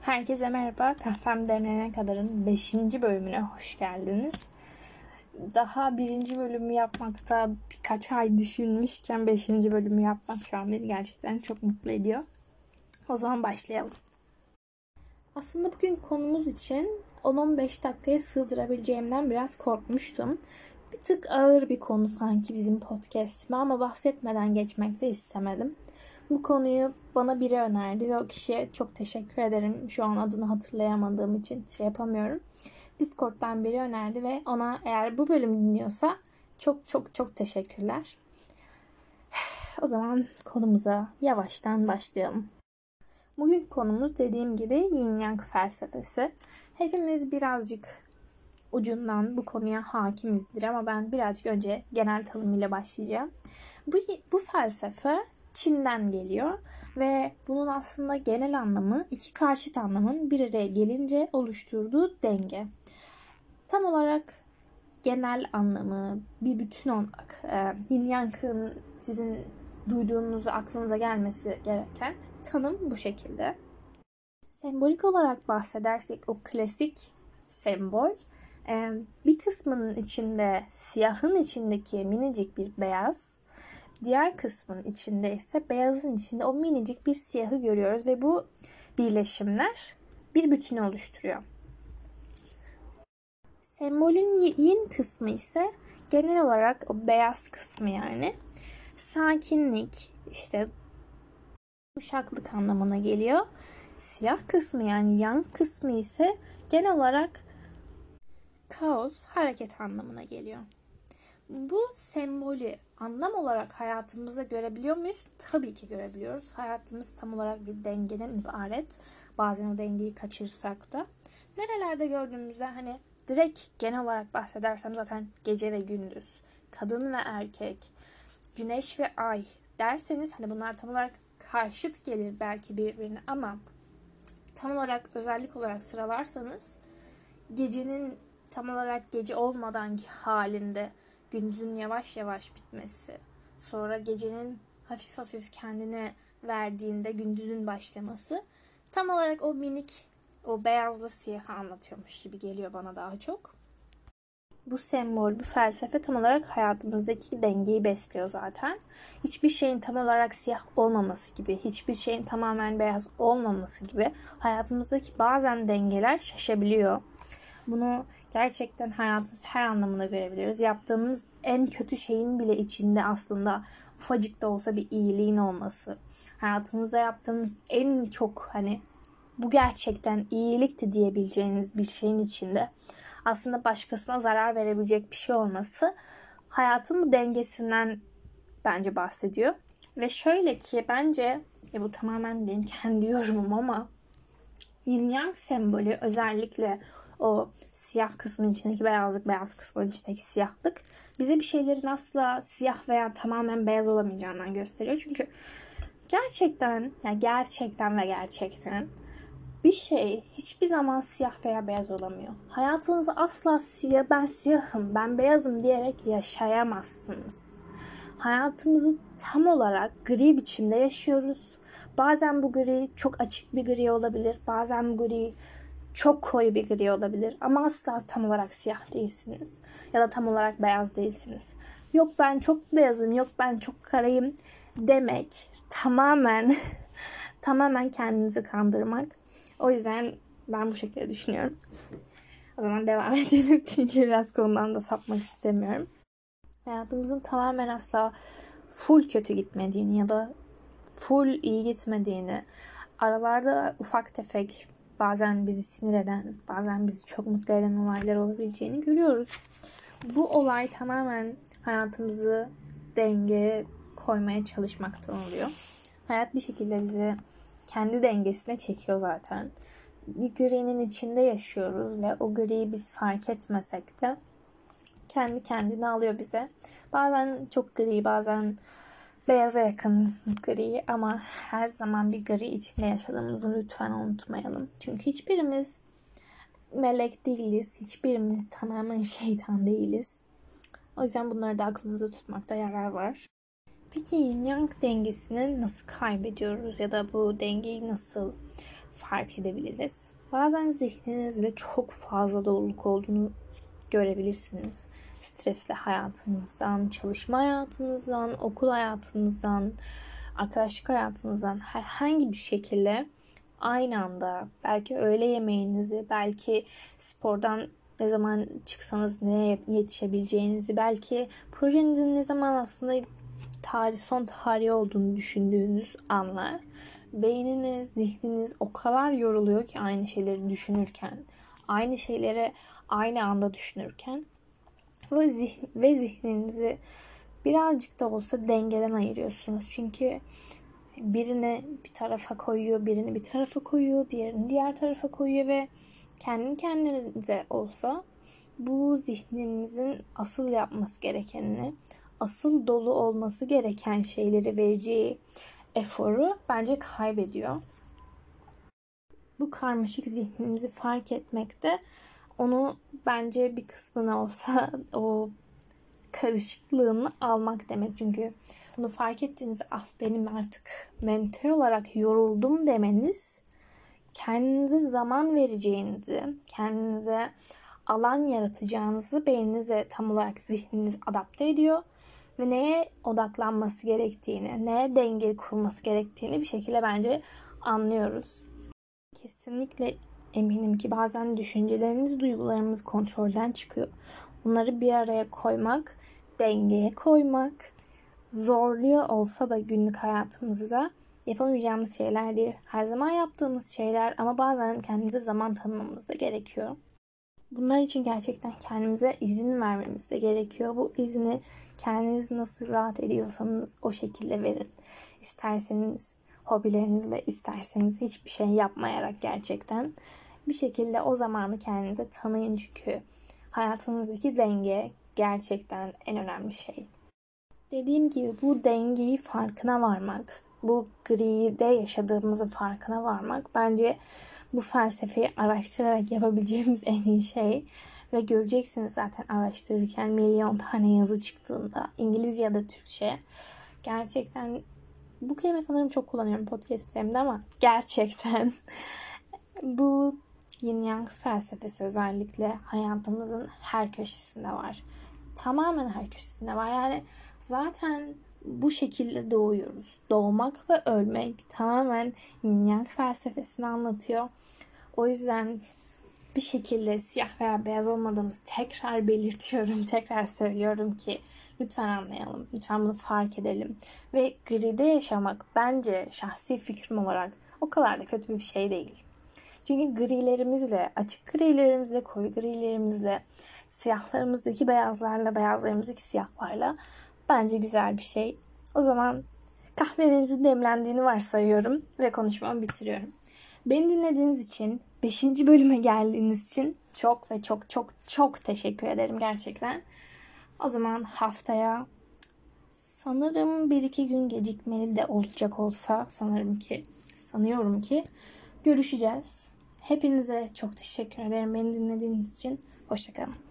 Herkese merhaba. Kahvem demlenene kadarın 5. bölümüne hoş geldiniz. Daha birinci bölümü yapmakta birkaç ay düşünmüşken 5. bölümü yapmak şu an beni gerçekten çok mutlu ediyor. O zaman başlayalım. Aslında bugün konumuz için 10-15 dakikaya sığdırabileceğimden biraz korkmuştum. Bir tık ağır bir konu sanki bizim podcast'ime ama bahsetmeden geçmek de istemedim. Bu konuyu bana biri önerdi ve o kişiye çok teşekkür ederim. Şu an adını hatırlayamadığım için şey yapamıyorum. Discord'dan biri önerdi ve ona eğer bu bölüm dinliyorsa çok çok çok teşekkürler. O zaman konumuza yavaştan başlayalım. Bugün konumuz dediğim gibi Yin Yang felsefesi. Hepimiz birazcık ucundan bu konuya hakimizdir ama ben birazcık önce genel tanımıyla başlayacağım. Bu, bu felsefe Çin'den geliyor ve bunun aslında genel anlamı iki karşıt anlamın bir araya gelince oluşturduğu denge. Tam olarak genel anlamı bir bütün olarak e, Yin Yang'ın sizin duyduğunuz aklınıza gelmesi gereken tanım bu şekilde. Sembolik olarak bahsedersek o klasik sembol bir kısmının içinde siyahın içindeki minicik bir beyaz Diğer kısmın içinde ise beyazın içinde o minicik bir siyahı görüyoruz ve bu birleşimler bir bütünü oluşturuyor. Sembolün yin kısmı ise genel olarak o beyaz kısmı yani sakinlik, işte uşaklık anlamına geliyor. Siyah kısmı yani yang kısmı ise genel olarak kaos, hareket anlamına geliyor. Bu sembolü anlam olarak hayatımızda görebiliyor muyuz? Tabii ki görebiliyoruz. Hayatımız tam olarak bir dengeden ibaret. Bazen o dengeyi kaçırsak da. Nerelerde gördüğümüzde hani direkt genel olarak bahsedersem zaten gece ve gündüz, kadın ve erkek, güneş ve ay derseniz hani bunlar tam olarak karşıt gelir belki birbirine ama tam olarak özellik olarak sıralarsanız gecenin tam olarak gece olmadan halinde gündüzün yavaş yavaş bitmesi, sonra gecenin hafif hafif kendine verdiğinde gündüzün başlaması tam olarak o minik o beyazla siyahı anlatıyormuş gibi geliyor bana daha çok. Bu sembol, bu felsefe tam olarak hayatımızdaki dengeyi besliyor zaten. Hiçbir şeyin tam olarak siyah olmaması gibi, hiçbir şeyin tamamen beyaz olmaması gibi hayatımızdaki bazen dengeler şaşabiliyor. Bunu gerçekten hayatın her anlamına görebiliriz. Yaptığımız en kötü şeyin bile içinde aslında ufacık da olsa bir iyiliğin olması. Hayatınızda yaptığınız en çok hani bu gerçekten iyilikti diyebileceğiniz bir şeyin içinde aslında başkasına zarar verebilecek bir şey olması hayatın bu dengesinden bence bahsediyor. Ve şöyle ki bence ya bu tamamen benim kendi yorumum ama yin yang sembolü özellikle o siyah kısmın içindeki beyazlık, beyaz kısmın içindeki siyahlık bize bir şeylerin asla siyah veya tamamen beyaz olamayacağından gösteriyor. Çünkü gerçekten, yani gerçekten ve gerçekten bir şey hiçbir zaman siyah veya beyaz olamıyor. Hayatınızı asla siyah, ben siyahım, ben beyazım diyerek yaşayamazsınız. Hayatımızı tam olarak gri biçimde yaşıyoruz. Bazen bu gri çok açık bir gri olabilir. Bazen bu gri çok koyu bir gri olabilir ama asla tam olarak siyah değilsiniz ya da tam olarak beyaz değilsiniz. Yok ben çok beyazım, yok ben çok karayım demek tamamen tamamen kendinizi kandırmak. O yüzden ben bu şekilde düşünüyorum. O zaman devam edelim çünkü biraz konudan da sapmak istemiyorum. Hayatımızın tamamen asla full kötü gitmediğini ya da full iyi gitmediğini, aralarda ufak tefek bazen bizi sinir eden, bazen bizi çok mutlu eden olaylar olabileceğini görüyoruz. Bu olay tamamen hayatımızı denge koymaya çalışmaktan oluyor. Hayat bir şekilde bizi kendi dengesine çekiyor zaten. Bir gri'nin içinde yaşıyoruz ve o griyi biz fark etmesek de kendi kendine alıyor bize. Bazen çok gri, bazen beyaza yakın gri ama her zaman bir gri içinde yaşadığımızı lütfen unutmayalım. Çünkü hiçbirimiz melek değiliz. Hiçbirimiz tamamen şeytan değiliz. O yüzden bunları da aklımızda tutmakta yarar var. Peki yin yang dengesini nasıl kaybediyoruz ya da bu dengeyi nasıl fark edebiliriz? Bazen zihninizde çok fazla doluluk olduğunu görebilirsiniz. Stresli hayatınızdan, çalışma hayatınızdan, okul hayatınızdan, arkadaşlık hayatınızdan herhangi bir şekilde aynı anda belki öğle yemeğinizi, belki spordan ne zaman çıksanız neye yetişebileceğinizi, belki projenizin ne zaman aslında tarih son tarihi olduğunu düşündüğünüz anlar beyniniz, zihniniz o kadar yoruluyor ki aynı şeyleri düşünürken, aynı şeyleri aynı anda düşünürken ve, zihn ve zihninizi birazcık da olsa dengeden ayırıyorsunuz. Çünkü birini bir tarafa koyuyor, birini bir tarafa koyuyor, diğerini diğer tarafa koyuyor ve kendi kendinize olsa bu zihninizin asıl yapması gerekenini, asıl dolu olması gereken şeyleri vereceği eforu bence kaybediyor. Bu karmaşık zihnimizi fark etmekte onu bence bir kısmına olsa o karışıklığını almak demek. Çünkü bunu fark ettiğiniz ah benim artık mental olarak yoruldum demeniz kendinize zaman vereceğinizi, kendinize alan yaratacağınızı beyninize tam olarak zihniniz adapte ediyor ve neye odaklanması gerektiğini, neye denge kurması gerektiğini bir şekilde bence anlıyoruz. Kesinlikle eminim ki bazen düşüncelerimiz, duygularımız kontrolden çıkıyor. Bunları bir araya koymak, dengeye koymak zorluyor olsa da günlük hayatımızda yapamayacağımız şeyler değil. Her zaman yaptığımız şeyler ama bazen kendimize zaman tanımamız da gerekiyor. Bunlar için gerçekten kendimize izin vermemiz de gerekiyor. Bu izni kendiniz nasıl rahat ediyorsanız o şekilde verin. İsterseniz hobilerinizle, isterseniz hiçbir şey yapmayarak gerçekten bir şekilde o zamanı kendinize tanıyın çünkü hayatınızdaki denge gerçekten en önemli şey. Dediğim gibi bu dengeyi farkına varmak, bu gride yaşadığımızın farkına varmak bence bu felsefeyi araştırarak yapabileceğimiz en iyi şey. Ve göreceksiniz zaten araştırırken milyon tane yazı çıktığında İngilizce ya da Türkçe. Gerçekten bu kelime sanırım çok kullanıyorum podcastlerimde ama gerçekten bu yin yang felsefesi özellikle hayatımızın her köşesinde var. Tamamen her köşesinde var. Yani zaten bu şekilde doğuyoruz. Doğmak ve ölmek tamamen yin yang felsefesini anlatıyor. O yüzden bir şekilde siyah veya beyaz olmadığımız tekrar belirtiyorum, tekrar söylüyorum ki lütfen anlayalım, lütfen bunu fark edelim. Ve gride yaşamak bence şahsi fikrim olarak o kadar da kötü bir şey değil. Çünkü grilerimizle, açık grilerimizle, koyu grilerimizle, siyahlarımızdaki beyazlarla, beyazlarımızdaki siyahlarla bence güzel bir şey. O zaman kahvelerinizin demlendiğini varsayıyorum ve konuşmamı bitiriyorum. Beni dinlediğiniz için, 5. bölüme geldiğiniz için çok ve çok çok çok teşekkür ederim gerçekten. O zaman haftaya sanırım bir iki gün gecikmeli de olacak olsa sanırım ki sanıyorum ki görüşeceğiz. Hepinize çok teşekkür ederim beni dinlediğiniz için. Hoşçakalın.